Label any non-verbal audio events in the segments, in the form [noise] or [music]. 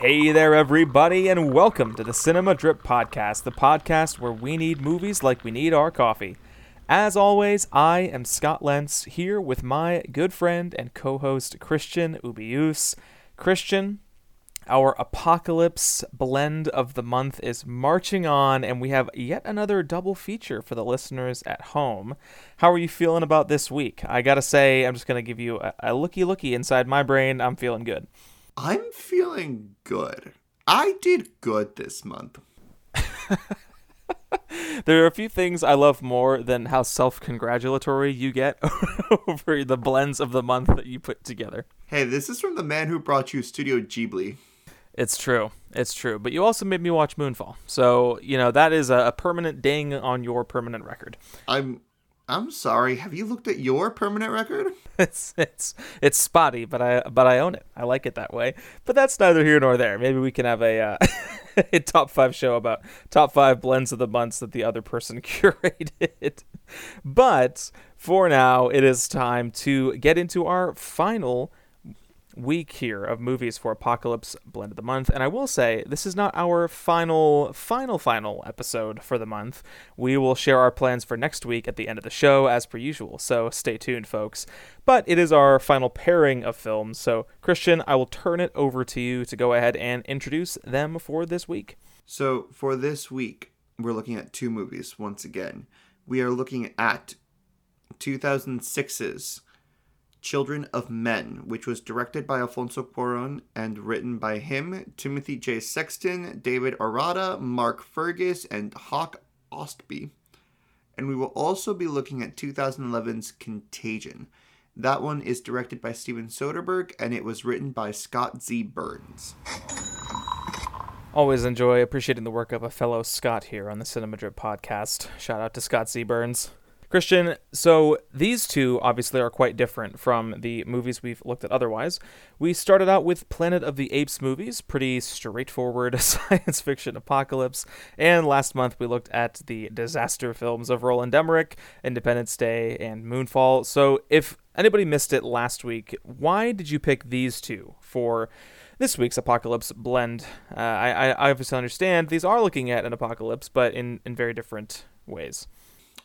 Hey there, everybody, and welcome to the Cinema Drip Podcast, the podcast where we need movies like we need our coffee. As always, I am Scott Lentz here with my good friend and co host Christian Ubius. Christian, our apocalypse blend of the month is marching on, and we have yet another double feature for the listeners at home. How are you feeling about this week? I gotta say, I'm just gonna give you a, a looky looky inside my brain. I'm feeling good. I'm feeling good. I did good this month. [laughs] there are a few things I love more than how self congratulatory you get [laughs] over the blends of the month that you put together. Hey, this is from the man who brought you Studio Ghibli. It's true. It's true. But you also made me watch Moonfall. So, you know, that is a, a permanent ding on your permanent record. I'm I'm sorry. Have you looked at your permanent record? [laughs] It's it's it's spotty, but I but I own it. I like it that way. But that's neither here nor there. Maybe we can have a, uh, [laughs] a top five show about top five blends of the months that the other person [laughs] curated. But for now, it is time to get into our final week here of movies for Apocalypse Blend of the Month. And I will say, this is not our final, final, final episode for the month. We will share our plans for next week at the end of the show, as per usual. So stay tuned, folks. But it is our final pairing of films. So, Christian, I will turn it over to you to go ahead and introduce them for this week. So, for this week, we're looking at two movies once again. We are looking at 2006's Children of Men, which was directed by Alfonso Cuaron and written by him, Timothy J. Sexton, David Arata, Mark Fergus, and Hawk Ostby. And we will also be looking at 2011's Contagion. That one is directed by Steven Soderbergh and it was written by Scott Z. Burns. Always enjoy appreciating the work of a fellow Scott here on the Cinema Drip podcast. Shout out to Scott Z. Burns. Christian, so these two obviously are quite different from the movies we've looked at otherwise. We started out with Planet of the Apes movies, pretty straightforward [laughs] science fiction apocalypse, and last month we looked at the disaster films of Roland Emmerich, Independence Day, and Moonfall. So if anybody missed it last week, why did you pick these two for this week's apocalypse blend? Uh, I, I obviously understand these are looking at an apocalypse, but in, in very different ways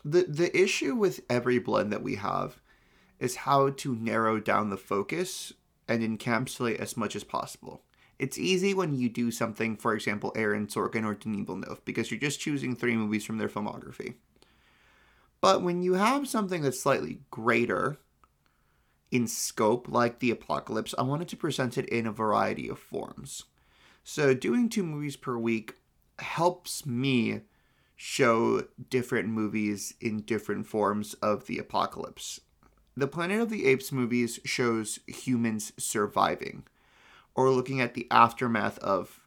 the the issue with every blend that we have is how to narrow down the focus and encapsulate as much as possible. It's easy when you do something, for example, Aaron Sorkin or Denis Villeneuve, because you're just choosing three movies from their filmography. But when you have something that's slightly greater in scope, like The Apocalypse, I wanted to present it in a variety of forms. So doing two movies per week helps me show different movies in different forms of the apocalypse. The Planet of the Apes movies shows humans surviving or looking at the aftermath of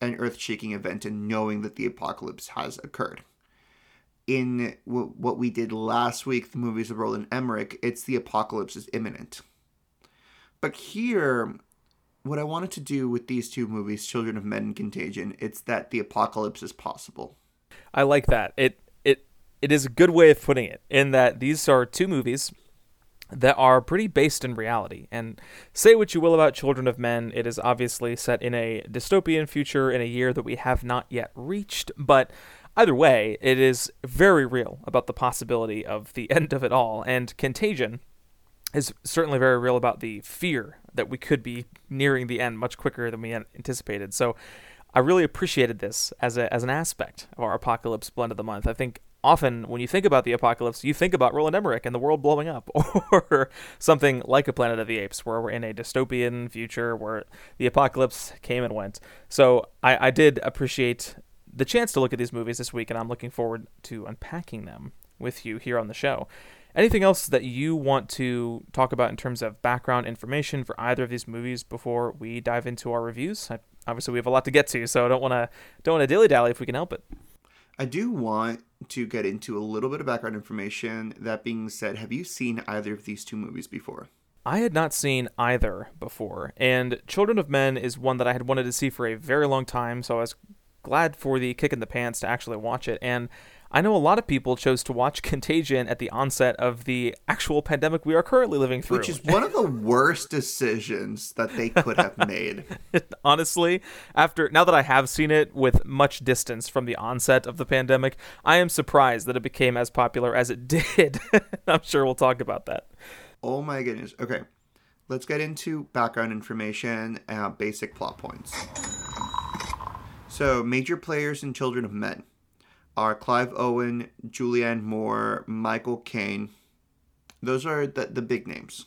an earth shaking event and knowing that the apocalypse has occurred. In w- what we did last week, the movies of Roland Emmerich, it's the apocalypse is imminent. But here, what I wanted to do with these two movies, Children of Men and Contagion, it's that the apocalypse is possible. I like that. It it it is a good way of putting it in that these are two movies that are pretty based in reality. And say what you will about Children of Men, it is obviously set in a dystopian future in a year that we have not yet reached, but either way, it is very real about the possibility of the [laughs] end of it all. And Contagion is certainly very real about the fear that we could be nearing the end much quicker than we anticipated. So I really appreciated this as a as an aspect of our apocalypse blend of the month. I think often when you think about the apocalypse, you think about Roland Emmerich and the world blowing up, [laughs] or something like a Planet of the Apes, where we're in a dystopian future where the apocalypse came and went. So I, I did appreciate the chance to look at these movies this week, and I'm looking forward to unpacking them with you here on the show. Anything else that you want to talk about in terms of background information for either of these movies before we dive into our reviews? I obviously we have a lot to get to, so I don't want to don't want to dilly dally if we can help it. I do want to get into a little bit of background information. That being said, have you seen either of these two movies before? I had not seen either before, and Children of Men is one that I had wanted to see for a very long time, so I was glad for the kick in the pants to actually watch it. And I know a lot of people chose to watch [laughs] Contagion at the onset of the actual pandemic we are currently living through. Which is one of the worst decisions that they could have [laughs] made. Honestly, after now that I have seen it with much distance from the onset of the pandemic, I am surprised that it became as popular as it [laughs] did. I'm sure we'll talk about that. Oh my goodness. Okay. Let's get into background information and basic plot points. So, major players in Children of Men are Clive Owen, Julianne Moore, Michael Caine. Those are the, the big names.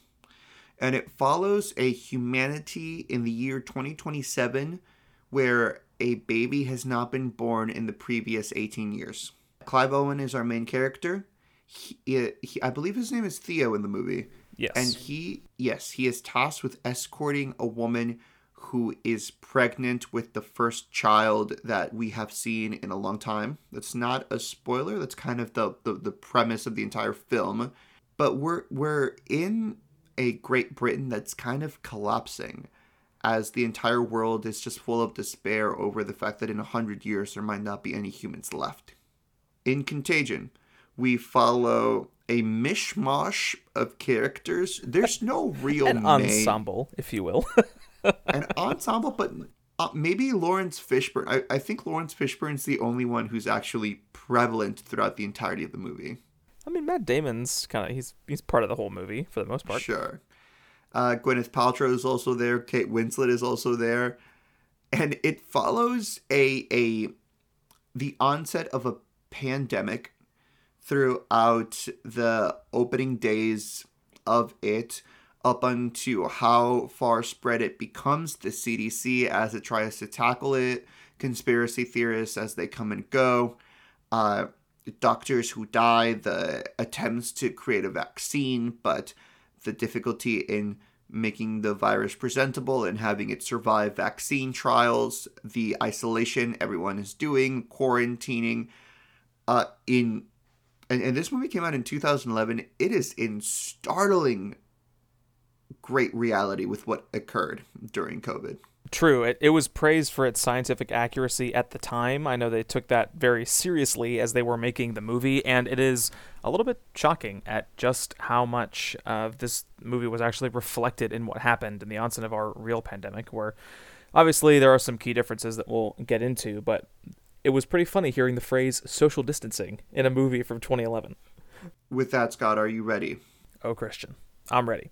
And it follows a humanity in the year 2027 where a baby has not been born in the previous 18 years. Clive Owen is our main character. He, he, I believe his name is Theo in the movie. Yes. And he, yes, he is tasked with escorting a woman who is pregnant with the first child that we have seen in a long time. That's not a spoiler. That's kind of the, the, the premise of the entire film. But we're we're in a Great Britain that's kind of collapsing as the entire world is just full of despair over the fact that in a hundred years there might not be any humans left. In Contagion, we follow a mishmash of characters. There's no real An name. ensemble, if you will. [laughs] An ensemble, but uh, maybe Laurence Fishburne. I, I think Laurence Fishburne's the only one who's actually prevalent throughout the entirety of the movie. I mean, Matt Damon's kind of he's he's part of the whole movie for the most part. Sure. Uh, Gwyneth Paltrow is also there. Kate Winslet is also there, and it follows a a the onset of a pandemic throughout the opening days of it up unto how far spread it becomes the CDC as it tries to tackle it, conspiracy theorists as they come and go, uh, doctors who die, the attempts to create a vaccine, but the difficulty in making the virus presentable and having it survive vaccine trials, the isolation everyone is doing, quarantining. Uh, in and, and this movie came out in 2011. It is in startling great reality with what occurred during COVID. True. It, it was praised for its scientific accuracy at the time. I know they took that very seriously as they were making the movie, and it is a little bit shocking at just how much of this movie was actually reflected in what happened in the onset of our real pandemic, where obviously there are some key differences that we'll get into, but it was pretty funny hearing the phrase social distancing in a movie from 2011. With that, Scott, are you ready? Oh, Christian. I'm ready.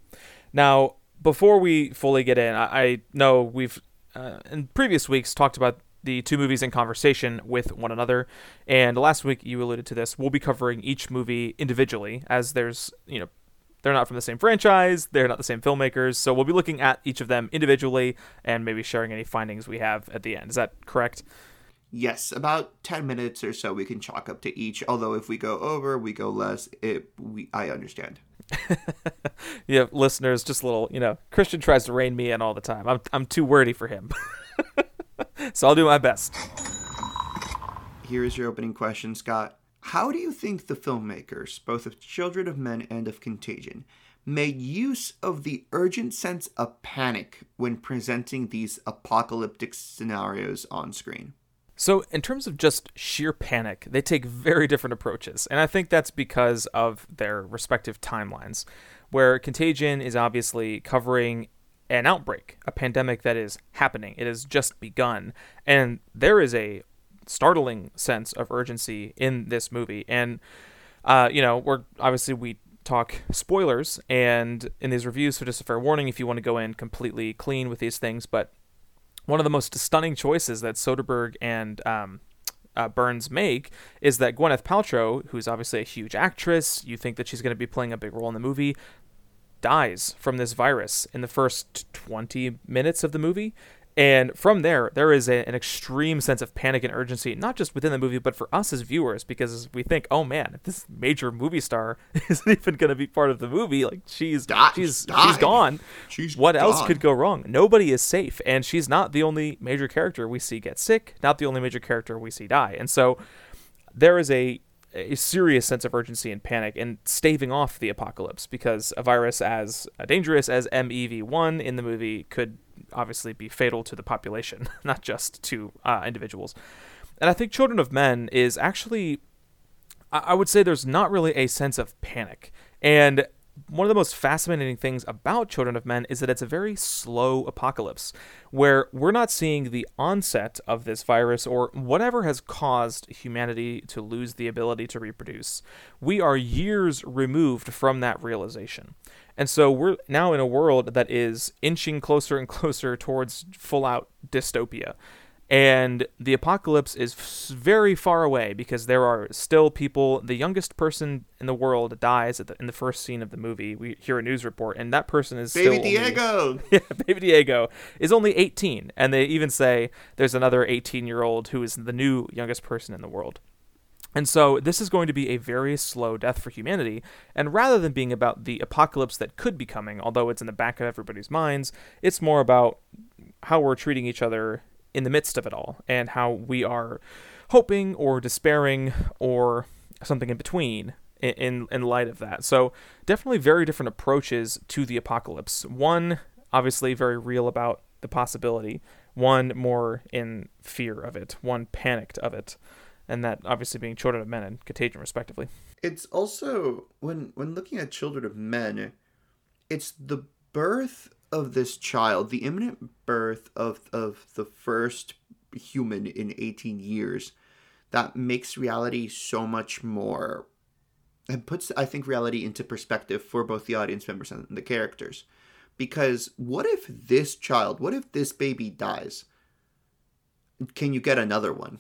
Now, before we fully get in, I, I know we've uh, in previous weeks talked about the two movies in conversation with one another, and last week you alluded to this. We'll be covering each movie individually, as there's you know they're not from the same franchise, they're not the same filmmakers, so we'll be looking at each of them individually and maybe sharing any findings we have at the end. Is that correct? Yes, about 10 minutes or so we can chalk up to each. Although if we go over, we go less, it we I understand. [laughs] yeah, listeners, just a little, you know, Christian tries to rein me in all the time. I'm I'm too wordy for him. [laughs] so I'll do my best. Here is your opening question, Scott. How do you think the filmmakers, both of Children of Men and of Contagion, made use of the urgent sense of panic when presenting these apocalyptic scenarios on screen? So, in terms of just sheer panic, they take very different approaches. And I think that's because of their respective timelines, where Contagion is obviously covering an outbreak, a pandemic that is happening. It has just begun. And there is a startling sense of urgency in this movie. And, uh, you know, we're obviously, we talk spoilers and in these reviews, so just a fair warning if you want to go in completely clean with these things. But one of the most stunning choices that Soderbergh and um, uh, Burns make is that Gwyneth Paltrow, who's obviously a huge actress, you think that she's going to be playing a big role in the movie, dies from this virus in the first 20 minutes of the movie. And from there, there is a, an extreme sense of panic and urgency, not just within the movie, but for us as viewers, because we think, oh man, if this major movie star [laughs] isn't even going to be part of the movie, like she's she's died. she's gone. She's what else could go wrong? Nobody is safe, and she's not the only major character we see get sick, not the only major character we see die. And so there is a a serious sense of urgency and panic and staving off the apocalypse because a virus as dangerous as MEV1 in the movie could obviously be fatal to the population, [laughs] not just to uh, individuals. And I think Children of Men is actually I would say there's not really a sense of panic. And one of the most fascinating things about Children of Men is that it's a very slow apocalypse, where we're not seeing the onset of this virus or whatever has caused humanity to lose the ability to reproduce. We are years removed from that realization. And so we're now in a world that is inching closer and [laughs] closer towards full out dystopia and the apocalypse is very far away because there are still people. The youngest person in the world dies the, in the first scene of the movie. We hear a news report, and that person is Baby Diego. Only, [laughs] yeah, Baby Diego is only 18, and they even say there's another 18 year old who is the new youngest person in the world. And so this is going to be a very slow death for humanity, and rather than being about the apocalypse that could be coming, although it's in the back of everybody's minds, it's more about how we're treating each other in the midst of it all and how we are hoping or despairing or something in between in in light of that. So definitely very different approaches to the apocalypse. One obviously very real about the possibility, one more in fear of it, one panicked of it, and that obviously being Children of Men and Contagion respectively. It's also when when looking at Children of Men, it's the birth of this child, the imminent birth of, of the first human in 18 years, that makes reality so much more and puts I think reality into perspective for both the audience members and the characters. Because what if this child, what if this baby dies? Can you get another one?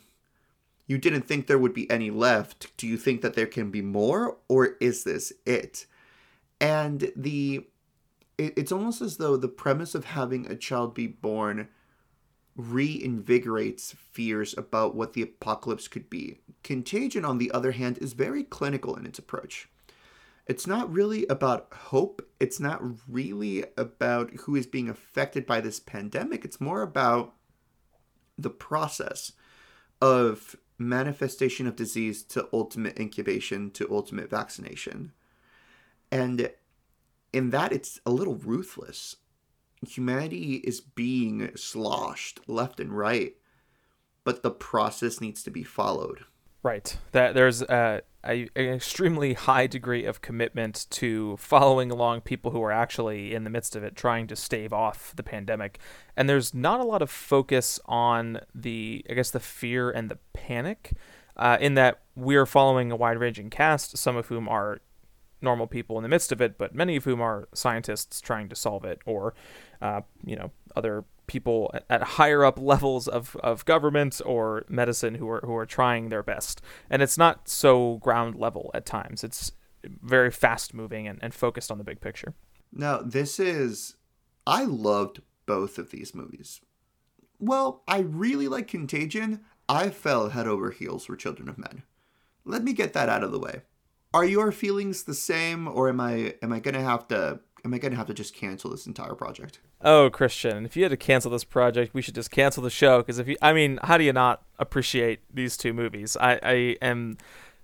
You didn't think there would be any left. Do you think that there can be more or is this it? And the it, it's almost as though the premise of having a child be born reinvigorates fears about what the apocalypse could be. Contagion, on the other hand, is very clinical in its approach. It's not really about hope. It's not really about who is being affected by this pandemic. It's more about the process of manifestation of disease to ultimate incubation to ultimate vaccination. And in that it's a little ruthless. Humanity is being sloshed left and right, but the process needs to be followed. Right. That there's a, a, an extremely high degree of commitment to following along people who are actually in the midst of it, trying to stave off the pandemic. And there's not a lot of focus on the, I guess, the fear and the panic. Uh, in that we're following a wide-ranging cast, some of whom are normal people in the midst of it, but many of whom are scientists trying to solve it, or uh, you know other people at, higher up levels of, of government or medicine who are who are trying their best. And it's not so ground level at times. It's very fast moving and, and focused on the big picture. Now this is I loved both of these movies. Well, I really like Contagion. I fell head over heels for Children of Men. Let me get that out of the way are your feelings the same or am i am i gonna have to am i gonna have to just cancel this entire project? Oh christian if you had to cancel this project we should just cancel the show because if you i mean how do you not appreciate these two movies? I i am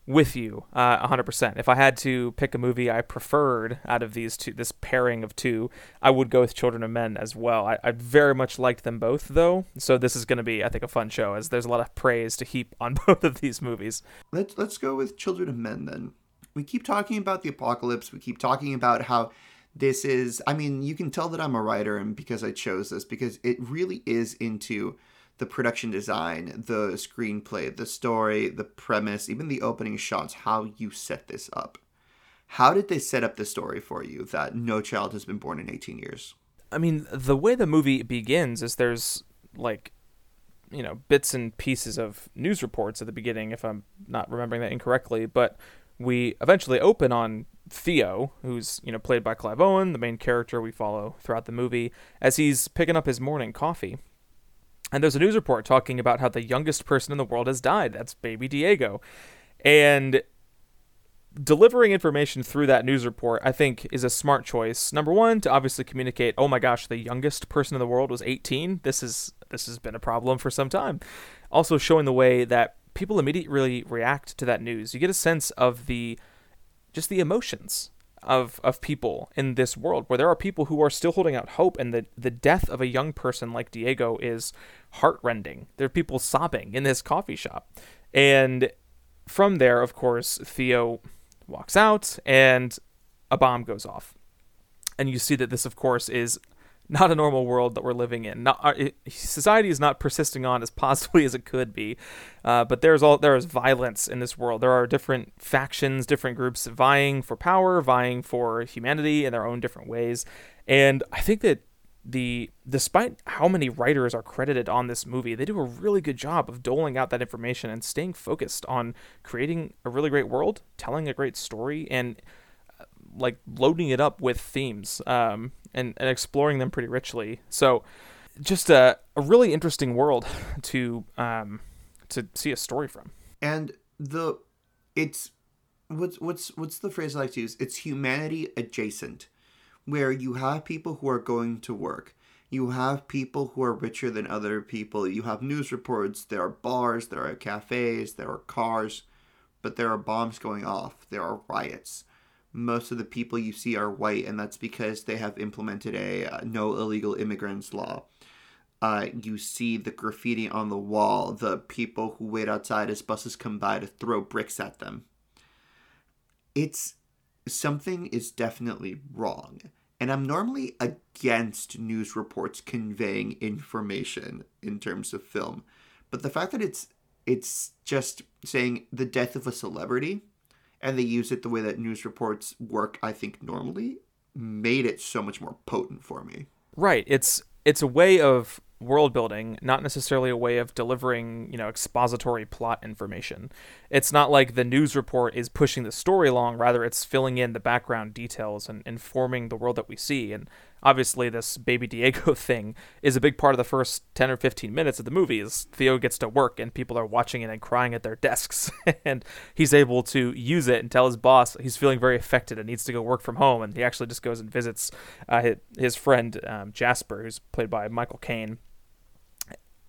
with you uh, 100% if i had to pick a movie i preferred out of these two this pairing of two i would go with children of men as well. I, I very much liked them both though so this is going to be i think a fun show as there's a lot of praise to heap on [laughs] both of these movies. Let's let's go with children of men then. We keep talking about the apocalypse. We keep talking about how this is. I mean, you can tell that I'm a writer, and because I chose this, because it really is into the production design, the screenplay, the story, the premise, even the opening shots, how you set this up. How did they set up the story for you that no child has been born in 18 years? I mean, the way the movie begins is there's like you know bits and pieces of news reports at the beginning if i'm not remembering that incorrectly but we eventually open on Theo, who's you know played by Clive Owen, the main character we follow throughout the movie, as he's picking up his morning coffee. And there's a news report talking about how the youngest person in the world has died. That's baby Diego. And delivering information through that news report, I think, is a smart choice. Number one, to obviously communicate, oh my gosh, the youngest person in the world was 18. This is this has been a problem for some time. Also showing the way that people immediately react to that news. You get a sense of the just the emotions of of people in this world where there are people who are still holding out hope and the the death of a young person like Diego is heartrending. There are people sobbing in this coffee shop. And from there, of course, Theo walks out and a bomb goes off. And you see that this, of course, is not a normal world that we're living in. Not, uh, it, society is not persisting on as [laughs] possibly as it could be, uh, but there's all there is violence in this world. There are different factions, different groups vying for power, vying for humanity in their own different ways, and I think that the despite how many writers are credited on this movie, they do a really good job of doling out that information and staying focused on creating a really great world, telling a great story, and like loading it up with themes. Um, and, and exploring them pretty richly. So, just a, a really interesting world [laughs] to um, to see a story from. And the it's what's what's what's the phrase I like to use? It's humanity adjacent, where you have people who are going to work. You have people who are richer than other people. You have news reports. There are bars. There are cafes. There are cars, but there are bombs going off. There are riots most of the people you see are white, and that's because they have implemented a uh, no illegal immigrants law. Uh, you see the graffiti on the wall, the people who wait outside as buses come by to throw bricks at them. It's something is definitely wrong. And I'm normally against news reports conveying information in terms of film. But the fact that it's it's just saying the death of a celebrity and they use it the way that news reports work, I think, normally, made it so much more potent for me. Right. It's it's a way of world building, not necessarily a way of delivering, you know, expository plot information. It's not like the news report is pushing the story along, rather it's filling in the background details and informing the world that we see. And obviously this baby Diego [laughs] thing is a big part of the first 10 or 15 minutes of the movie is Theo gets to work and people are watching it and crying at their desks. [laughs] And he's able to use it and tell his boss he's feeling very affected and needs to go work from home. And he actually just goes and visits uh, his, friend um, Jasper who's played by Michael Caine.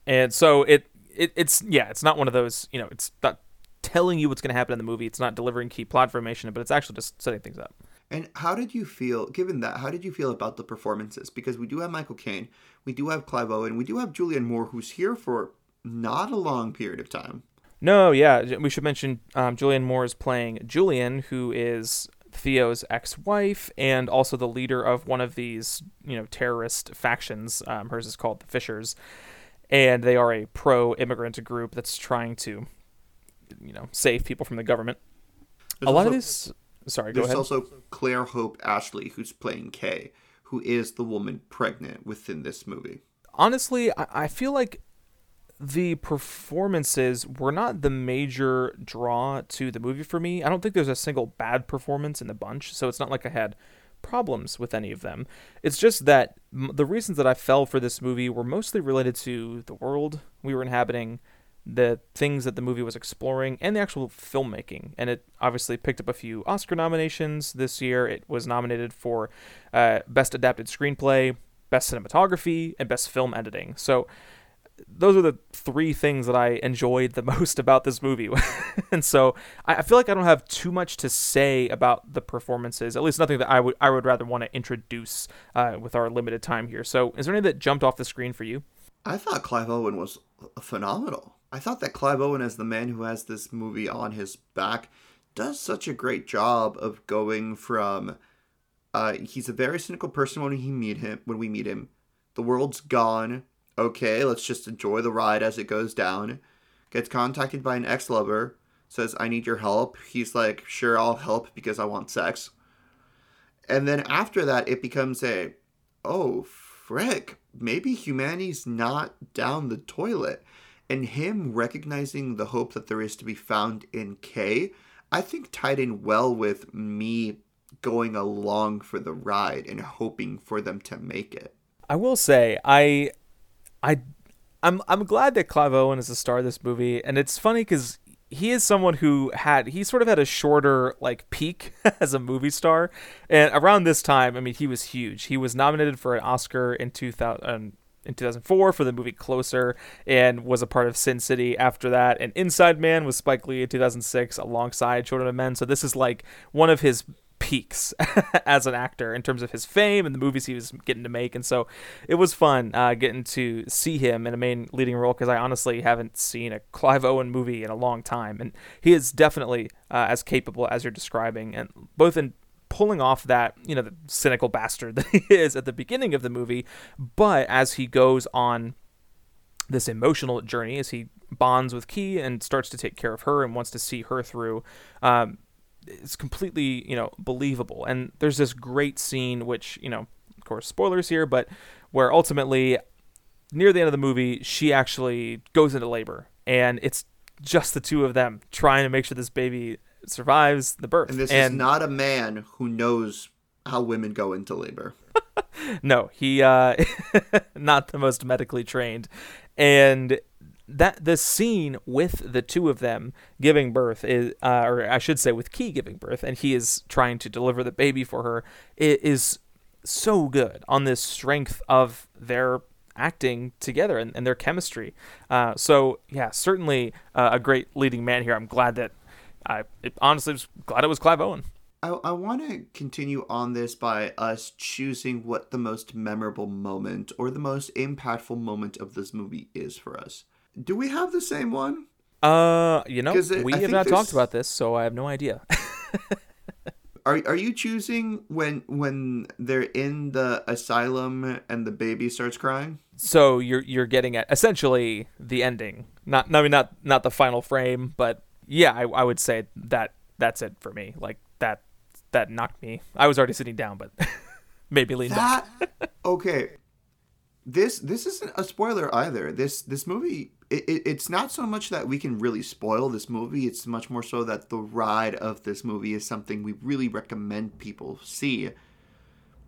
And so it, it it's yeah it's not one of those you know it's not telling you what's going to happen in the movie. It's not delivering key plot information but it's actually just setting things up and how did you feel, given that, how did you feel about the performances? Because we do have Michael Caine, we do have Clive Owen, we do have Julianne Moore, who's here for not a long period of time. No, yeah, we should mention um, Julianne Moore is playing Julian, who is Theo's ex-wife and also the leader of one of these, you know, terrorist factions. Um, hers is called the Fishers, and they are a pro-immigrant group that's trying to, you know, save people from the government. There's a lot also, of these Sorry, There's ahead. also Claire Hope Ashley, who's playing Kay, who is the woman pregnant within this movie. Honestly, I, I feel like the performances were not the major draw to the movie for me. I don't think there's a single bad performance in the bunch, so it's not like I had problems with any of them. It's just that the reasons that I fell for this movie were mostly related to the world we were inhabiting, the things that the movie was exploring and the actual filmmaking. And it obviously picked up a few Oscar nominations this year. It was nominated for uh, Best Adapted Screenplay, Best Cinematography, and Best Film Editing. So those are the three things that I enjoyed the [laughs] most about this movie. [laughs] and so I feel like I don't have too much to say about the performances, at least nothing that I would I would rather want to introduce uh, with our limited time here. So is there anything that jumped off the screen for you? I thought Clive Owen was phenomenal. I thought that Clive Owen, as the man who has this movie on his back, does such a great job of going from. Uh, he's a very cynical person when he meet him. When we meet him, the world's gone. Okay, let's just enjoy the ride as it goes down. Gets contacted by an ex-lover, says, "I need your help." He's like, "Sure, I'll help because I want sex." And then after that, it becomes a, "Oh, frick, maybe humanity's not down the toilet." And him recognizing the hope that there is to be found in Kay, I think tied in well with me going along for the ride and hoping for them to make it. I will say, I, I, I'm I'm glad that Clive Owen is the star of this movie, and it's funny because he is someone who had he sort of had a shorter like peak [laughs] as a movie star, and around this time, I mean, he was huge. He was nominated for an Oscar in 2000 um, in 2004 for the movie Closer and was a part of Sin City after that. And Inside Man was Spike Lee in 2006 alongside Children of Men. So this is like one of his peaks [laughs] as an actor in terms of his fame and the movies he was getting to make. And so it was fun uh, getting to see him in a main leading role because I honestly haven't seen a Clive Owen movie in a long time. And he is definitely uh, as capable as you're describing, and both in pulling off that, you know, the cynical bastard [laughs] that he is at the beginning of the movie, but as he goes on this emotional journey, as he bonds with Kee and starts to take care of her and wants to see her through. Um, it's completely you know believable and there's this great scene which you know of course spoilers here but where ultimately near the end of the movie she actually goes into labor and it's just the two of them trying to make sure this baby survives the birth and this and, is not a man who knows how women go into labor [laughs] no he uh [laughs] not the most medically trained and that the scene with the two of them giving birth is, uh, or I should say, with Kee giving birth, and he is trying to deliver the baby for her, is so good on this strength of their acting together and, and their chemistry. Uh, so yeah, certainly uh, a great leading man here. I'm glad that I it, honestly was glad it was Clive Owen. I, I want to continue on this by us choosing what the most memorable moment or the most impactful moment of this movie is for us. Do we have the same one? Uh, you know, it, we I have not talked about this, so I have no idea. [laughs] are are you choosing when when they're in the asylum and the baby starts crying? So you're you're getting at essentially the ending, not I mean not not the final frame, but yeah, I, I would say that that's it for me. Like that that knocked me. I was already sitting down, but [laughs] maybe lean that, back. [laughs] okay, this this isn't a spoiler either. This this movie it, it, it's not so much that we can really spoil this movie. It's much more so that the ride of this movie is something we really recommend people see.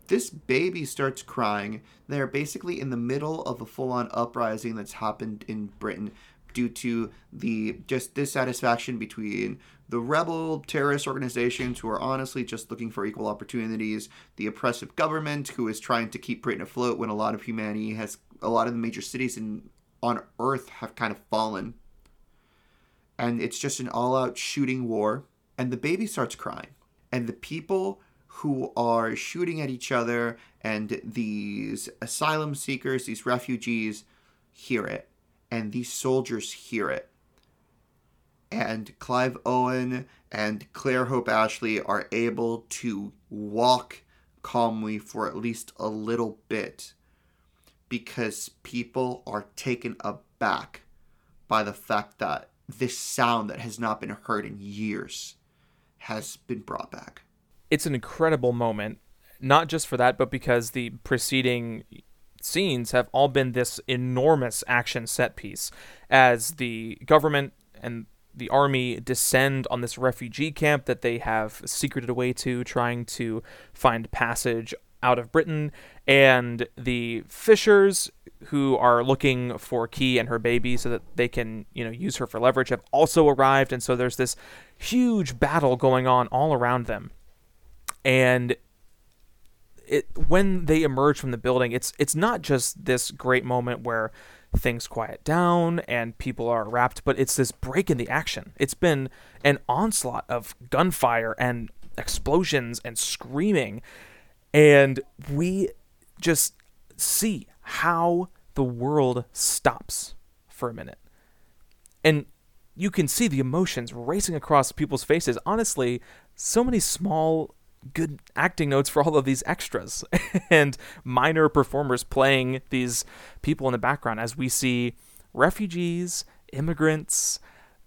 This baby starts crying. They're basically in the middle of a full-on uprising that's happened in Britain due to the just dissatisfaction between the rebel terrorist organizations who are honestly just looking for equal opportunities, the oppressive government who is trying to keep Britain afloat when a lot of humanity has a lot of the major cities in on earth have kind of fallen. And it's just an all-out shooting war and the baby starts crying. And the people who are shooting at each other and these asylum seekers, these refugees hear it and these soldiers hear it and Clive Owen and Claire Hope Ashley are able to walk calmly for at least a little bit because people are taken aback by the fact that this sound that has not been heard in years has been brought back. It's an incredible moment, not just for that, but because the preceding scenes have all been this enormous action set piece as the government and the army descend on this refugee camp that they have secreted away to, trying to find passage out of Britain, and the fishers who are looking for Kee and her baby so that they can, you know, use her for leverage have also arrived, and so there's this huge battle going on all around them. And it when they emerge from the building, it's it's not just this great moment where things quiet down and people are wrapped, but it's this break in the action. It's been an onslaught of gunfire and explosions and screaming. And we just see how the world stops for a minute. And you can see the emotions racing across people's faces. Honestly, so many small good acting notes for all of these extras [laughs] and minor performers playing these people in the background as we see refugees, immigrants,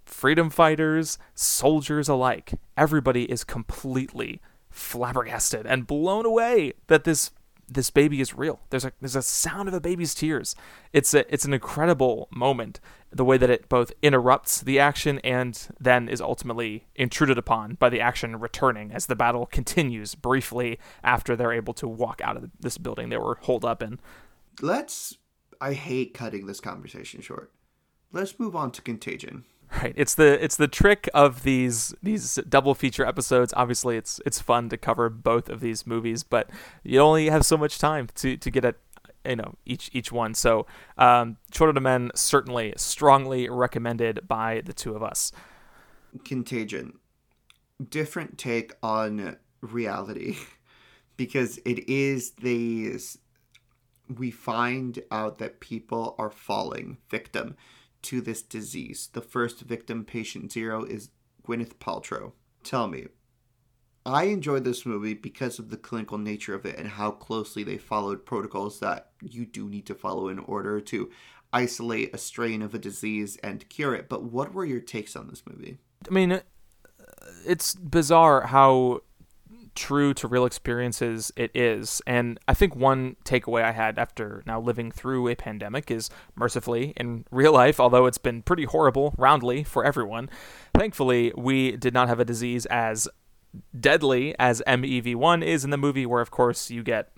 freedom fighters, soldiers alike. Everybody is completely flabbergasted and blown away that this this baby is real. There's a there's a sound of a baby's tears. It's a it's an incredible moment. The way that it both interrupts the action and then is ultimately intruded upon by the action returning as the battle continues briefly after they're able to walk out of this building they were holed up in. Let's. I hate cutting this conversation short. Let's move on to Contagion. Right. It's the it's the trick of these these double feature episodes. Obviously, it's it's fun to cover both of these movies, but you only have so much time to to get at you know each each one. So, um, Children of Men certainly strongly recommended by the two of us. Contagion, different take on reality [laughs] because it is these we find out that people are falling victim to this disease. The first victim, patient zero, is Gwyneth Paltrow. Tell me, I enjoyed this movie because of the clinical nature of it and how closely they followed protocols that you do need to follow in order to isolate a strain of a disease and cure it. But what were your takes on this movie? I mean, it's bizarre how true to real experiences it is. And I think one takeaway I had after now living through a pandemic is mercifully in real life, although it's been pretty horrible roundly for everyone, thankfully we did not have a disease as deadly as MEV1 is in the movie, where of course you get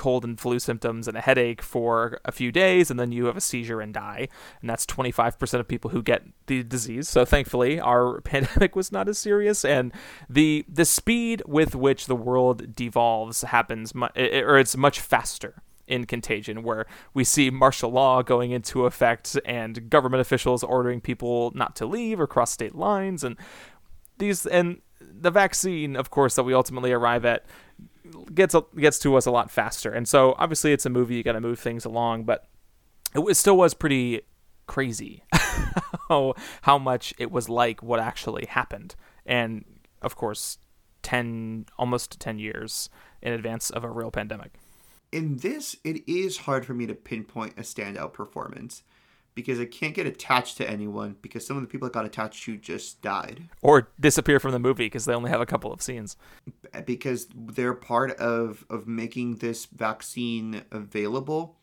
cold and flu symptoms and a headache for a few days, and then you have a seizure and die. And that's 25% of people who get the disease. So thankfully, our [laughs] pandemic was not as serious, and the the speed with which the world devolves happens, or it's much faster in Contagion, where we see martial law going into effect and government officials ordering people not to leave or cross state lines, and these and the vaccine, of course, that we ultimately arrive at gets gets to us a lot faster. And so obviously it's a movie, you got to move things along, but it was, still was pretty crazy [laughs] how how much it was like what actually happened. And of course, 10 almost 10 years in advance of a real pandemic. In this, it is hard for me to pinpoint a standout performance because I can't get attached to anyone because some of the people that got attached to just died. Or disappear from the movie because they only have a couple of scenes. Because they're part of of making this vaccine available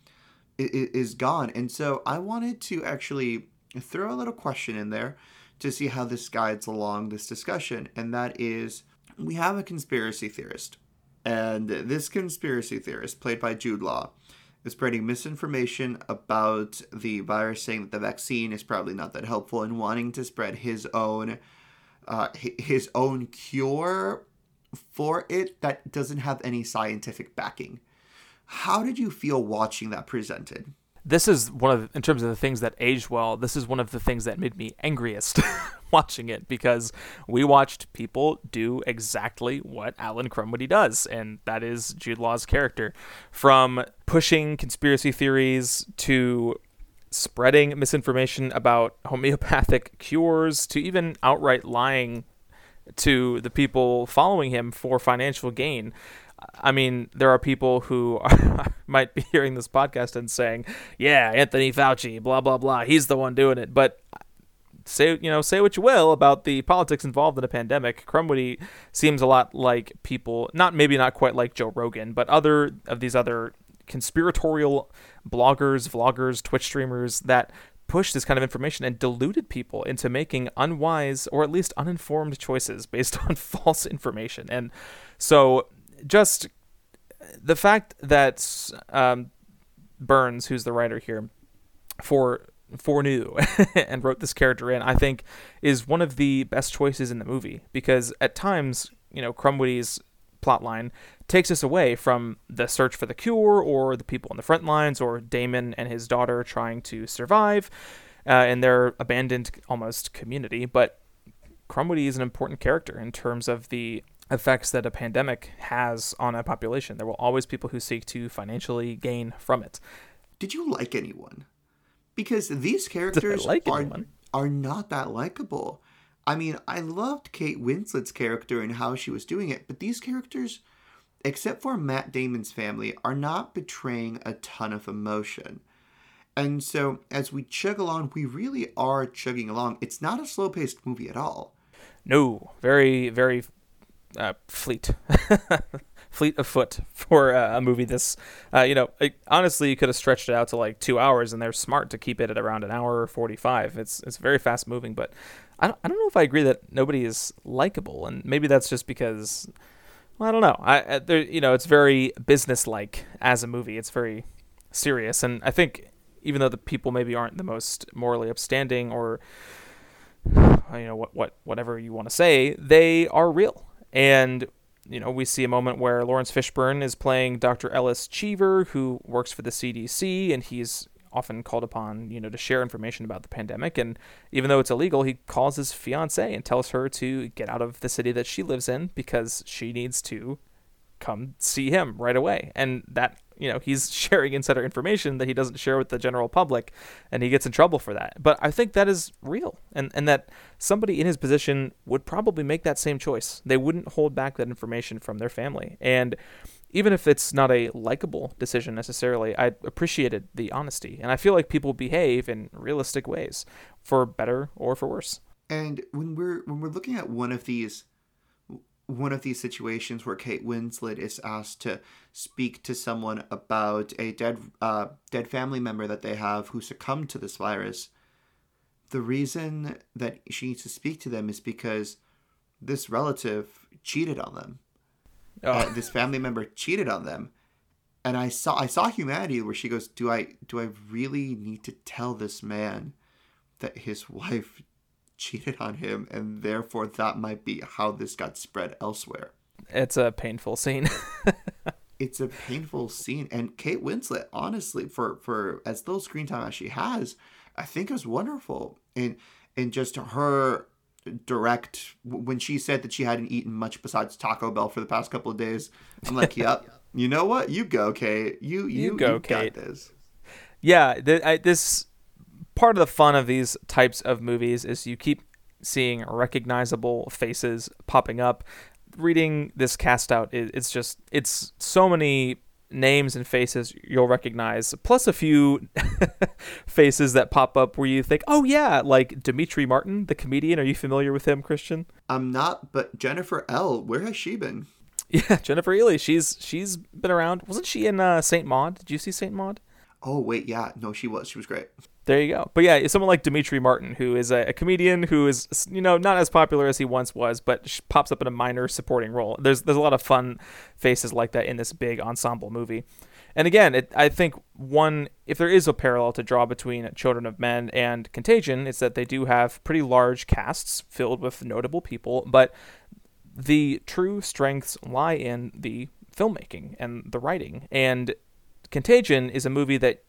is gone. And so I wanted to actually throw a little question in there to see how this guides along this discussion and that is we have a conspiracy theorist and this conspiracy theorist played by Jude Law is spreading misinformation about the virus, saying that the vaccine is probably not that helpful, and wanting to spread his own uh, his own cure for it that doesn't have any scientific backing. How did you feel watching that presented? this is one of in terms of the things that aged well this is one of the things that made me angriest [laughs] [laughs] watching it because we watched people do exactly what Alan Krumwiede does and that is jude law's character from pushing conspiracy theories to spreading misinformation about homeopathic cures to even outright lying to the people following him for financial gain I mean, there are people who are, [laughs] might be hearing this podcast and saying, "Yeah, Anthony Fauci, blah blah blah, he's the one doing it." But say you know say what you will about the politics involved in a pandemic. Krumwiede seems a lot like people, not maybe not quite like Joe Rogan, but other of these other conspiratorial bloggers, vloggers, Twitch streamers that pushed this kind of information and deluded people into making unwise or at least uninformed choices based [laughs] on false information. And so just the fact that um, Burns, who's the writer here, for foreknew [laughs] and wrote this character in, I think, is one of the best choices in the movie because at times, you know, Krumwiede's plotline takes us away from the search for the cure or the people on the front lines or Damon and his daughter trying to survive uh, in their abandoned almost community. But Krumwiede is an important character in terms of the effects that a pandemic has on a population. There will always people who seek to financially gain from it. Did you like anyone? Because these [laughs] characters like are, are not that likable. I mean, I loved Kate Winslet's character and how she was doing it, but these characters, except for Matt Damon's family, are not betraying a ton of emotion. And so, as we chug along, we really are chugging along. It's not a slow paced movie at all. No, very, very uh, fleet, [laughs] fleet of foot [laughs] for uh, a movie this. Uh, you know, it, honestly, you could have stretched it out to like two hours, and they're smart to keep it at around an hour or forty-five. It's it's very fast moving, but I don't, I don't know if I agree that nobody is likable, and maybe that's just because. Well, I don't know. I, I there, you know, it's very business-like as a movie. It's very serious, and I think even though the people maybe aren't the most morally upstanding or you know what what whatever you want to say, they are real and you know, we see a moment where Laurence Fishburne is playing Dr. Ellis Cheever, who works for the CDC, and he's often called upon, you know, to share information about the pandemic. And even though it's illegal, he calls his fiance and tells her to get out of the city that she lives in because she needs to come see him right away. And that, you know, he's [laughs] sharing insider information that he doesn't share with the general public and he gets in trouble for that. But I think that is real and, and that somebody in his position would probably make that same choice. They wouldn't hold back that information from their family. And even if it's not a likable decision necessarily, I appreciated the honesty. And I feel like people behave in realistic ways for better or for worse. And when we're when we're looking at one of these one of these situations where Kate Winslet is asked to speak to someone about a dead uh, dead family member that they have who succumbed to this virus, the reason that she needs to speak to them is because this relative cheated on them. Oh. Uh, this family member cheated on them, and I saw I saw humanity where she goes, "Do I do I really need to tell this man that his [laughs] wife cheated on him, and therefore that might be how this got spread elsewhere. It's a painful scene. [laughs] it's a painful scene, and Kate Winslet, honestly, for for as little screen time as she has, I think is wonderful and and just her direct when she said that she hadn't eaten much besides Taco Bell for the past couple of days. I'm like, [laughs] yep. you know what? You go, Kate. You you, you go, you Kate. this. Yeah, th- I, this part of the fun of these types of movies is you keep seeing recognizable faces popping up. Reading this cast out, it's just it's so many names and faces you'll recognize, plus a few [laughs] faces that pop up where you think, oh yeah, like Demetri Martin, the comedian. Are you familiar with him, Christian? I'm not, but Jennifer Ehle. Where has she been? Yeah, [laughs] Jennifer Ehle. She's she's been around. Wasn't she in uh, Saint Maud? Did you see Saint Maud? Oh wait, yeah, no, she was. She was great. There you go. But yeah, someone like Demetri Martin, who is a, a, comedian who is you know not as popular as he once was, but pops up in a minor supporting role. There's there's a lot of fun faces like that in this big ensemble movie. And again, it, I think one if there is a parallel to draw between Children of Men and Contagion, it's that they do have pretty large casts filled with notable people, but the true strengths lie in the filmmaking and the writing. And Contagion is a movie that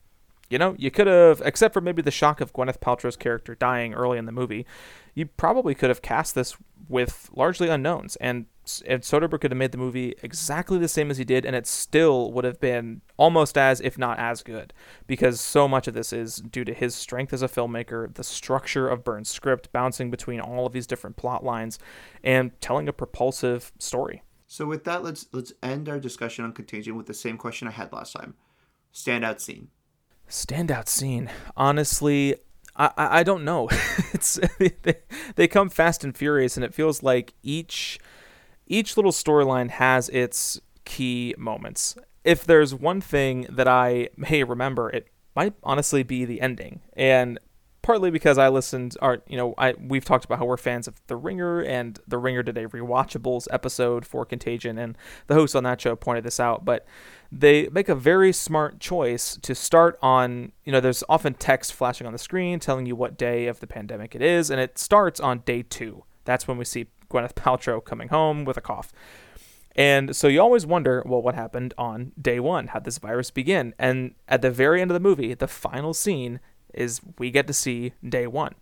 you know, you could have, except for maybe the shock of Gwyneth Paltrow's character dying early in the movie, you probably could have cast this with largely unknowns, and and Soderbergh could have made the movie exactly the same as he did, and it still would have been almost as, if not as good, because so much of this is due to his strength as a filmmaker, the structure of Burns' script, bouncing between all of these different plot lines, and telling a propulsive story. So with that, let's let's end our discussion on Contagion with the same question I had last time: standout scene. Standout scene. Honestly, I, I, don't know. [laughs] it's they, they come fast and furious, and it feels like each each little storyline has its key moments. If there's one thing that I may remember, it might honestly be the ending. And partly because I listened, or you know, I we've talked about how we're fans of The Ringer, and The Ringer did a rewatchables episode for Contagion, and the host on that show pointed this out. But they make a very smart choice to start on, you know, there's often text flashing on the screen telling you what day of the pandemic it is, and it starts on day two. That's when we see Gwyneth Paltrow coming home with a cough. And so you always wonder, well, what happened on day one? How'd this virus begin? And at the very end of the movie, the final scene is we get to see day one.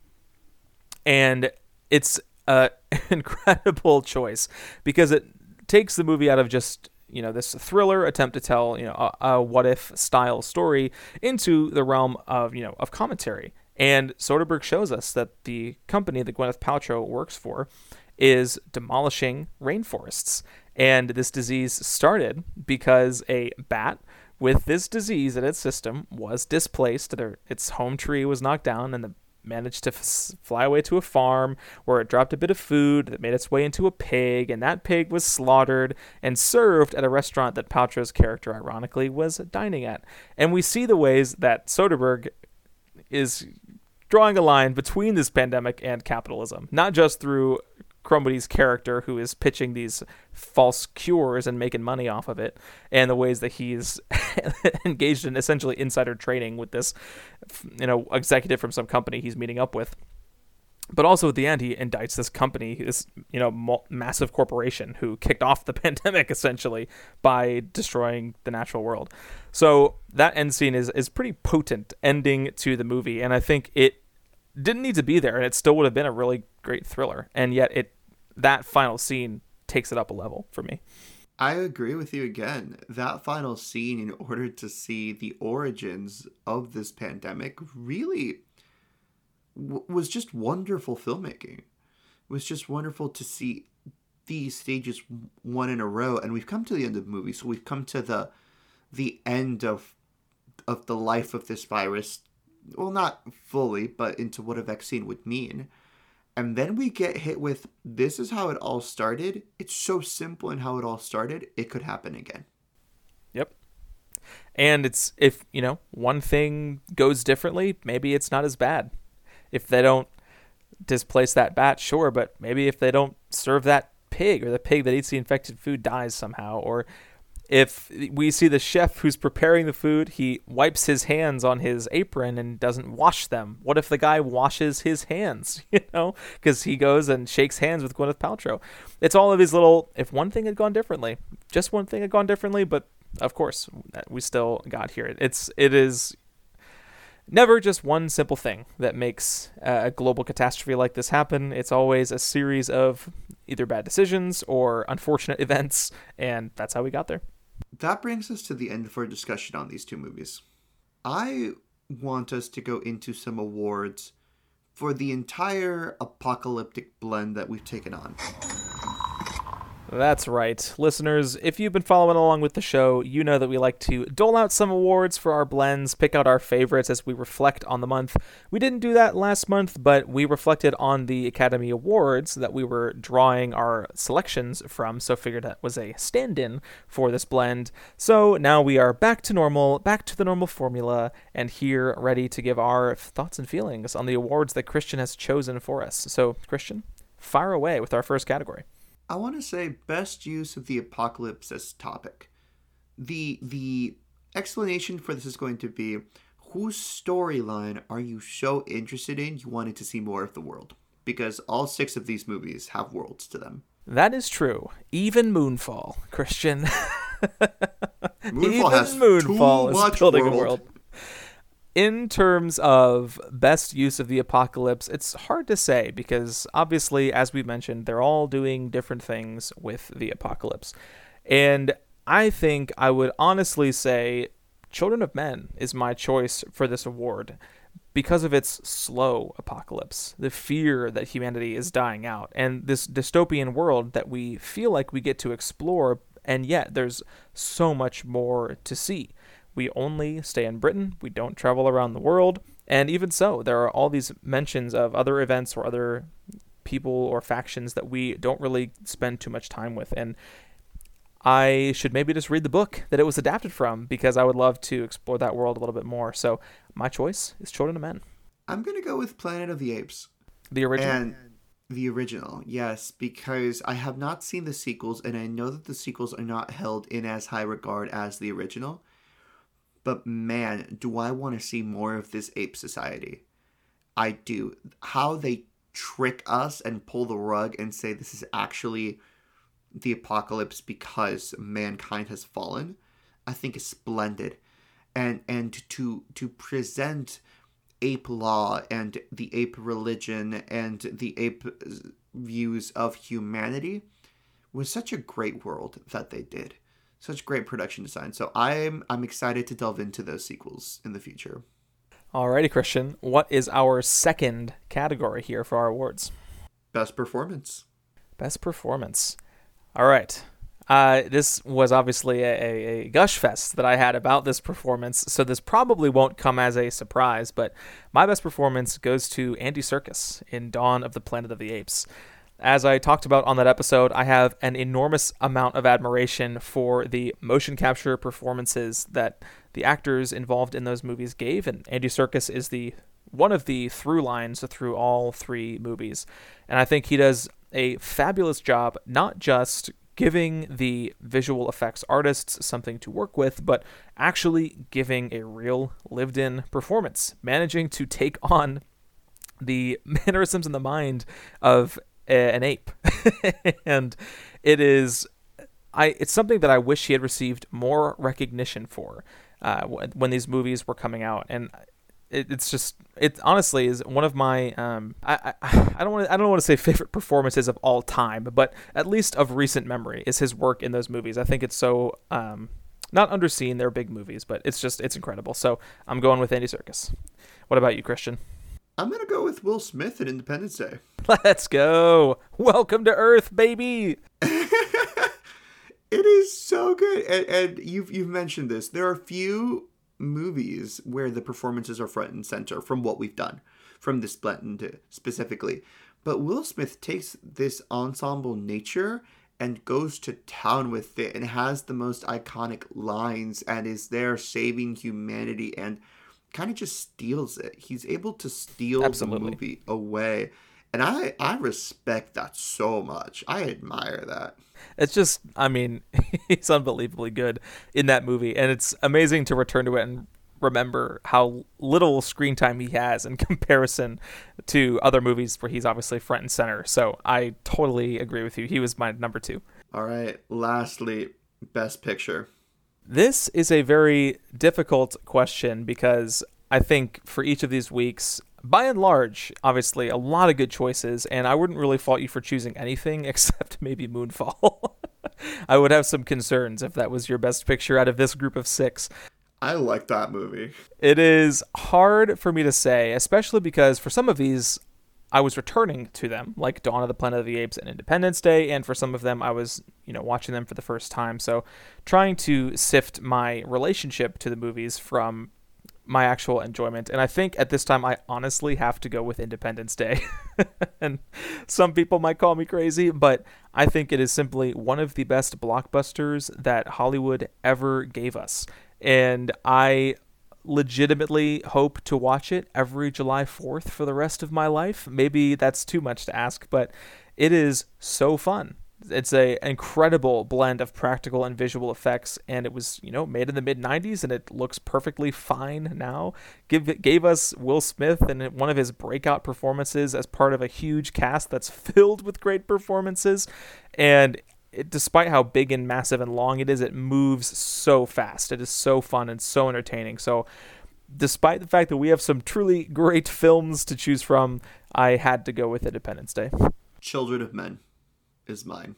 And it's an [laughs] incredible choice because it takes the movie out of just you know this thriller attempt to tell you know a, a, what if style story into the realm of you know of commentary and Soderbergh shows us that the company that Gwyneth Paltrow works for is demolishing rainforests and this disease started because a bat with this disease in its system was displaced their its home tree was knocked down and the managed to f- fly away to a farm where it dropped a bit of food that made its way into a pig, and that pig was slaughtered and served at a restaurant that Paltrow's character, ironically, was dining at. And we see the ways that Soderbergh is drawing a line between this pandemic and capitalism, not just through Krumwiede's character who is pitching these false cures and making money off of it, and the ways that he's [laughs] engaged in essentially insider trading with this, you know, executive from some company he's meeting up with. but also at the end he indicts this company this you know massive corporation who kicked off the [laughs] pandemic essentially by destroying the natural world so that end scene is is pretty potent ending to the movie and i think it didn't need to be there and it still would have been a really great thriller and yet it that final scene takes it up a level for me I agree with you again. That final scene, in order to see the origins of this pandemic, really w- was just wonderful filmmaking. It was just wonderful to see these stages one in a row, and we've come to the end of the movie. So we've come to the the end of of the life of this virus. Well, not fully, but into what a vaccine would mean. And then we get hit with this is how it all started. It's so simple in how it all started. It could happen again. Yep. And it's if, you know, one thing goes differently, maybe it's not as bad if they don't displace that bat, sure, but maybe if they don't serve that pig or the pig that eats the infected food dies somehow, or if we see the chef who's preparing the food, he wipes his hands on his apron and doesn't wash them. What if the guy washes his hands, [laughs] you know, because he goes and shakes hands with Gwyneth Paltrow? It's all of these little, if one thing had gone differently, just one thing had gone differently, but of course, uh, we still got here. It's, it is never just one simple thing that makes a global catastrophe like this happen. It's always a series of either bad decisions or unfortunate [laughs] events, and that's how we got there. That brings us to the end of our discussion on these two movies. I want us to go into some awards for the entire apocalyptic blend that we've taken on. That's right. Listeners, if you've been following along with the show, you know that we like to dole out some awards for our blends, pick out our favorites as we reflect on the month. We didn't do that last month, but we reflected on the Academy Awards that we were drawing our selections from, so figured that was a stand in for this blend. So now we are back to normal, back to the normal formula, and here ready to give our thoughts and feelings on the awards that Christian has chosen for us. So, Christian, fire away with our first category. I want to say best use of the apocalypse as topic. The the explanation for this is going to be whose storyline are you so interested in you wanted to see more of the world? Because all six of these movies have worlds to them. That is true. Even Moonfall, Christian. Moonfall [laughs] Even has Moonfall is building world. a world in terms of best use of the apocalypse, it's hard to say because obviously, as we mentioned, they're all doing different things with the apocalypse. And I think I would honestly say Children of Men is my choice for this award because of its slow apocalypse, the fear that humanity is dying out, and this dystopian world that we feel like we get to explore, and yet there's so much more to see we only stay in Britain, we don't travel around the world, and even so, there are all these mentions of other events or other people or factions that we don't really spend too much time with. And I should maybe just read the book that it was adapted from because I would love to explore that world a little bit more. So my choice is Children of Men. I'm gonna go with Planet of the Apes. The original. And the original, yes, because I have not seen the sequels, and I know that the sequels are not held in as high regard as the original. But man, do I want to see more of this ape society. I do. How they trick us and pull the rug and say this is actually the apocalypse because mankind has fallen, I think is splendid. And and to to present ape law and the ape religion and the ape views of humanity was such a great world that they did such great production design. So I'm I'm excited to delve into those sequels in the future. Alrighty, Christian. What is our second category here for our awards? Best performance. Best performance. All right. Uh, this was obviously a, a, gush fest that I had about this performance, so this probably won't come as a surprise. But my best performance goes to Andy Serkis in Dawn of the Planet of the Apes as I talked about on that episode, I have an enormous amount of admiration for the motion capture performances that the actors involved in those movies gave, and Andy Serkis is the one of the through lines through all three movies. And I think he does a fabulous job, not just giving the visual effects artists something to work with, but actually giving a real lived in performance, managing to take on the [laughs] mannerisms in the mind of an ape, [laughs] and it is. I, it's something that I wish he had received more recognition for uh, when these movies were coming out, and it, it's just it honestly is one of my um I I, I don't want I don't want to say favorite performances of all time, but at least of recent memory is his work in those movies. I think it's so um not underseen. They're big movies, but it's just it's incredible. So I'm going with Andy Serkis. What about you, Christian? I'm gonna go with Will Smith in Independence Day. [laughs] Let's go. Welcome to Earth, baby. it is so good, and, and you've you've mentioned this. There are few movies where the performances are front and center from what we've done, from this blend specifically. But Will Smith takes this ensemble nature and goes to town with it and has the most iconic lines and is there saving humanity and kind of just steals it. He's able to steal Absolutely. the movie away. And I I respect that so much. I admire that. It's just I mean, [laughs] he's unbelievably good in that movie and it's amazing to return to it and remember how little screen time he has in [laughs] comparison to other movies where he's obviously front and center. So I totally agree with you. He was my number two. All right. Lastly, best picture. This is a very difficult question because I think for each of these weeks, by and large, obviously, a lot of good choices, and I wouldn't really fault you for choosing anything [laughs] except maybe Moonfall. [laughs] I would have some concerns if that was your best picture out of this group of six. I like that movie. It is hard for me to say, especially because for some of these, I was returning to them, like Dawn of the Planet of the Apes and Independence Day, and for some of them, I was, you know, watching them for the first time. So, trying to sift my relationship to the movies from my actual enjoyment. And I think at this time, I honestly have to go with Independence Day. [laughs] and some people might call me crazy, but I think it is simply one of the best blockbusters that Hollywood ever gave us. And I legitimately hope to watch it every July 4th for the rest of my life. Maybe that's too much to ask, but it is so fun. It's a incredible blend of practical and visual effects, and it was you know made in the mid '90s, and it looks perfectly fine now. Give gave us Will Smith and one of his breakout performances as part of a huge cast that's [laughs] filled with great performances, and it, despite how big and massive and long it is, it moves so fast. It is so fun and so entertaining. So, despite the fact that we have some truly great films to choose from, I had to go with Independence Day. Children of Men is mine.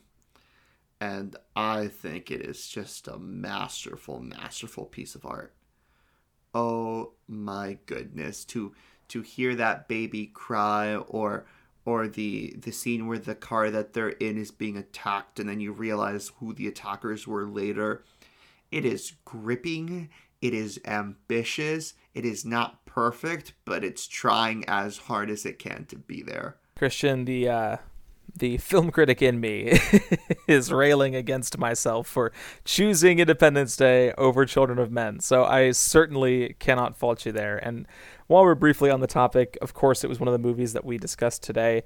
And I think it is just a masterful, masterful piece of art. Oh my goodness. To to hear that baby cry or or the the scene where the car that they're in is being attacked and then you realize who the attackers were later it is gripping it is ambitious it is not perfect but it's trying as hard as it can to be there christian the uh the film critic in me [laughs] is railing against myself for choosing Independence Day over Children of Men. So I certainly cannot fault you there. And while we're briefly on the topic, of course, it was one of the movies that we discussed today.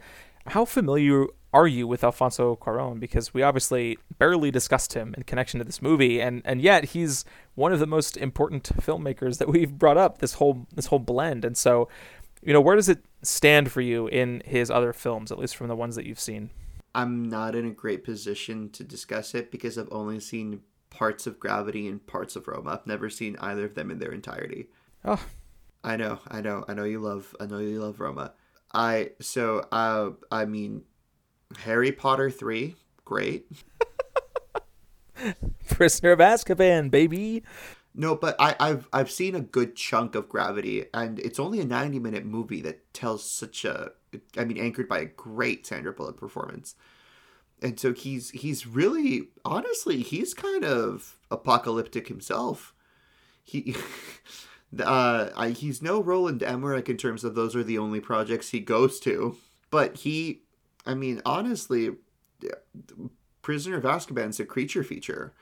How familiar are you with Alfonso Cuarón? Because we obviously barely discussed him in connection to this movie, and, and yet he's one of the most important filmmakers that we've brought up this whole this whole blend. And so, you know, where does it stand for you in his other films, at least from the ones that you've seen? I'm not in a great position to discuss it because I've only seen parts of Gravity and parts of Roma. I've never seen either of them in their entirety. Oh, I know, I know, I know you love, I know you love Roma. I so uh, I mean, Harry Potter three, great. [laughs] Prisoner of Azkaban, baby. No, but I, I've I've seen a good chunk of Gravity, and it's only a ninety minute movie that tells such a, I mean, anchored by a great Sandra Bullock performance, and so he's he's really honestly he's kind of apocalyptic himself. He. [laughs] Uh, I, he's no Roland Emmerich in terms of those are the only projects he goes to, but he, I mean, honestly, Prisoner of Azkaban's a creature feature.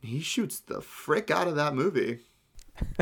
He shoots the frick out of that movie. [laughs]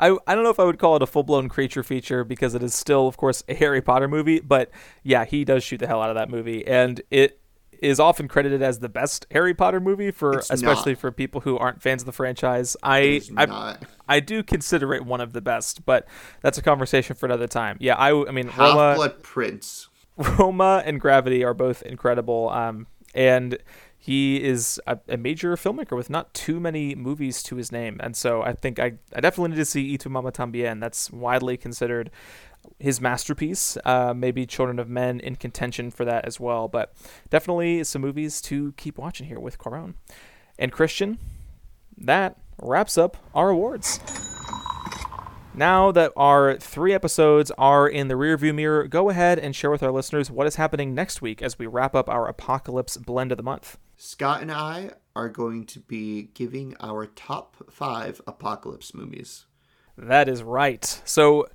I I don't know if I would call it a full blown creature feature because it is still, of course, a Harry Potter movie. But yeah, he does shoot the hell out of that movie, and it is often credited as the best Harry Potter movie for It's especially not. for people who aren't fans of the franchise. I I. I do consider it one of the best, but that's a conversation for another time. Yeah, I I mean Half Roma Blood Prince. [laughs] Roma and Gravity are both incredible. Um, and he is a, a major filmmaker with not too many movies to his name. And so I think I, I definitely need to see Y Tu Mamá También. That's widely considered his masterpiece. Uh, maybe Children of Men in contention for that as well. But definitely some movies to keep watching here with Cuarón. And Christian, that wraps up our awards. Now that our three episodes are in the rearview mirror, go ahead and share with our listeners what is happening next week as we wrap up our Apocalypse blend of the month. Scott and I are going to be giving our top five apocalypse movies. That is right. So,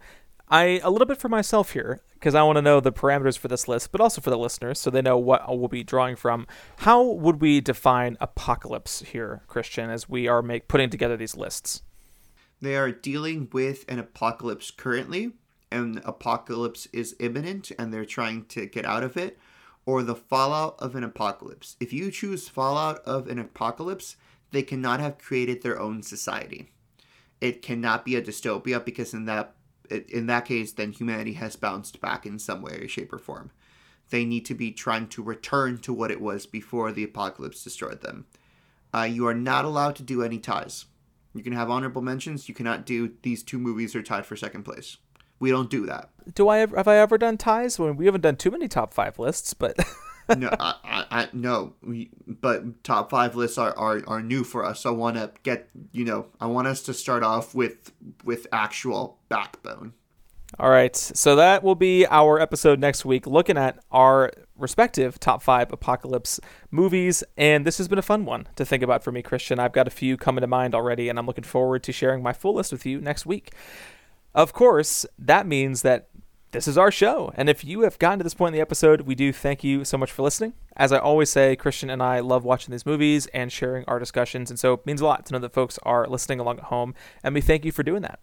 I a little bit for myself here because I want to know the parameters for this list, but also for the listeners so they know what we'll be drawing from. How would we define apocalypse here, Christian, as we are make putting together these lists? They are dealing with an apocalypse currently, and apocalypse is imminent, and they're trying to get out of it, or the fallout of an apocalypse. If you choose fallout of an apocalypse, they cannot have created their own society. It cannot be a dystopia because in that in that case, then humanity has bounced back in some way, shape, or form. They need to be trying to return to what it was before the apocalypse destroyed them. Uh, you are not allowed to do any ties. You can have honorable mentions. You cannot do these two movies are tied for second place. We don't do that. Do I ever, have I ever done ties? Well, we haven't done too many top five lists, but [laughs] no, I, I, I, no. We, but top five lists are, are, are new for us. I want to get you know I want us to start off with with actual backbone. All right, so that will be our episode next week, looking at our respective top five apocalypse movies. And this has been a fun one to think about for me, Christian. I've got a few coming to mind already, and I'm looking forward to sharing my full list with you next week. Of course, that means that this is our show. And if you have gotten to this point in the episode, we do thank you so much for listening. As I always say, Christian and I love watching these movies and sharing our discussions. And so it means a lot to know that folks are listening along at home. And we thank you for doing that.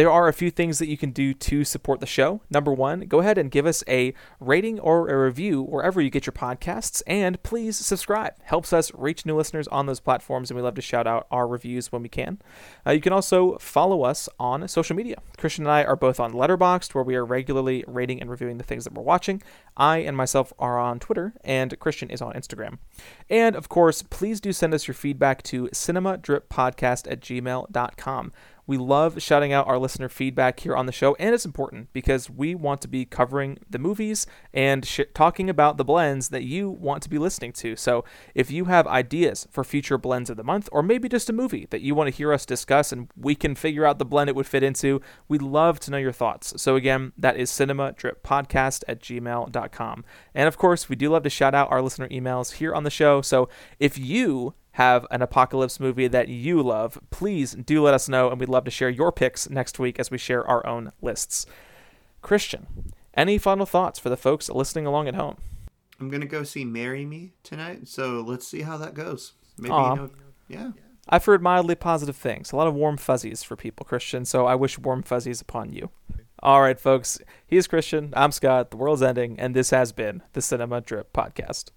There are a few things that you can do to support the show. Number one, go ahead and give us a rating or a review wherever you get your podcasts, and please subscribe. Helps us reach new listeners on those platforms, and we love to shout out our reviews when we can. Uh, you can also follow us on social media. Christian and I are both on Letterboxd, where we are regularly rating and reviewing the things that we're watching. I and myself are on Twitter, and Christian is on Instagram. And of course, please do send us your feedback to cinemadrippodcast at gmail.com. We love shouting out our listener feedback here on the show, and it's important because we want to be covering the movies and sh- talking about the blends that you want to be listening to. So if you have ideas for future blends of the month, or maybe just a movie that you want to hear us discuss and we can figure out the blend it would fit into, we'd love to know your thoughts. So again, that is cinemadrippodcast at gmail.com. And of course, we do love to shout out our listener emails here on the show. So if you have an apocalypse movie that you love, please do let us know, and we'd love to share your picks next week as we share our own lists. Christian, any final thoughts for the folks listening along at home? I'm gonna go see "Marry Me" tonight, so let's see how that goes. Maybe you know, yeah. I've heard mildly positive things, a lot of warm fuzzies for people, Christian, so I wish warm fuzzies upon you. All right, folks, he is Christian, I'm Scott, the world's ending, and this has been the Cinema Drip Podcast.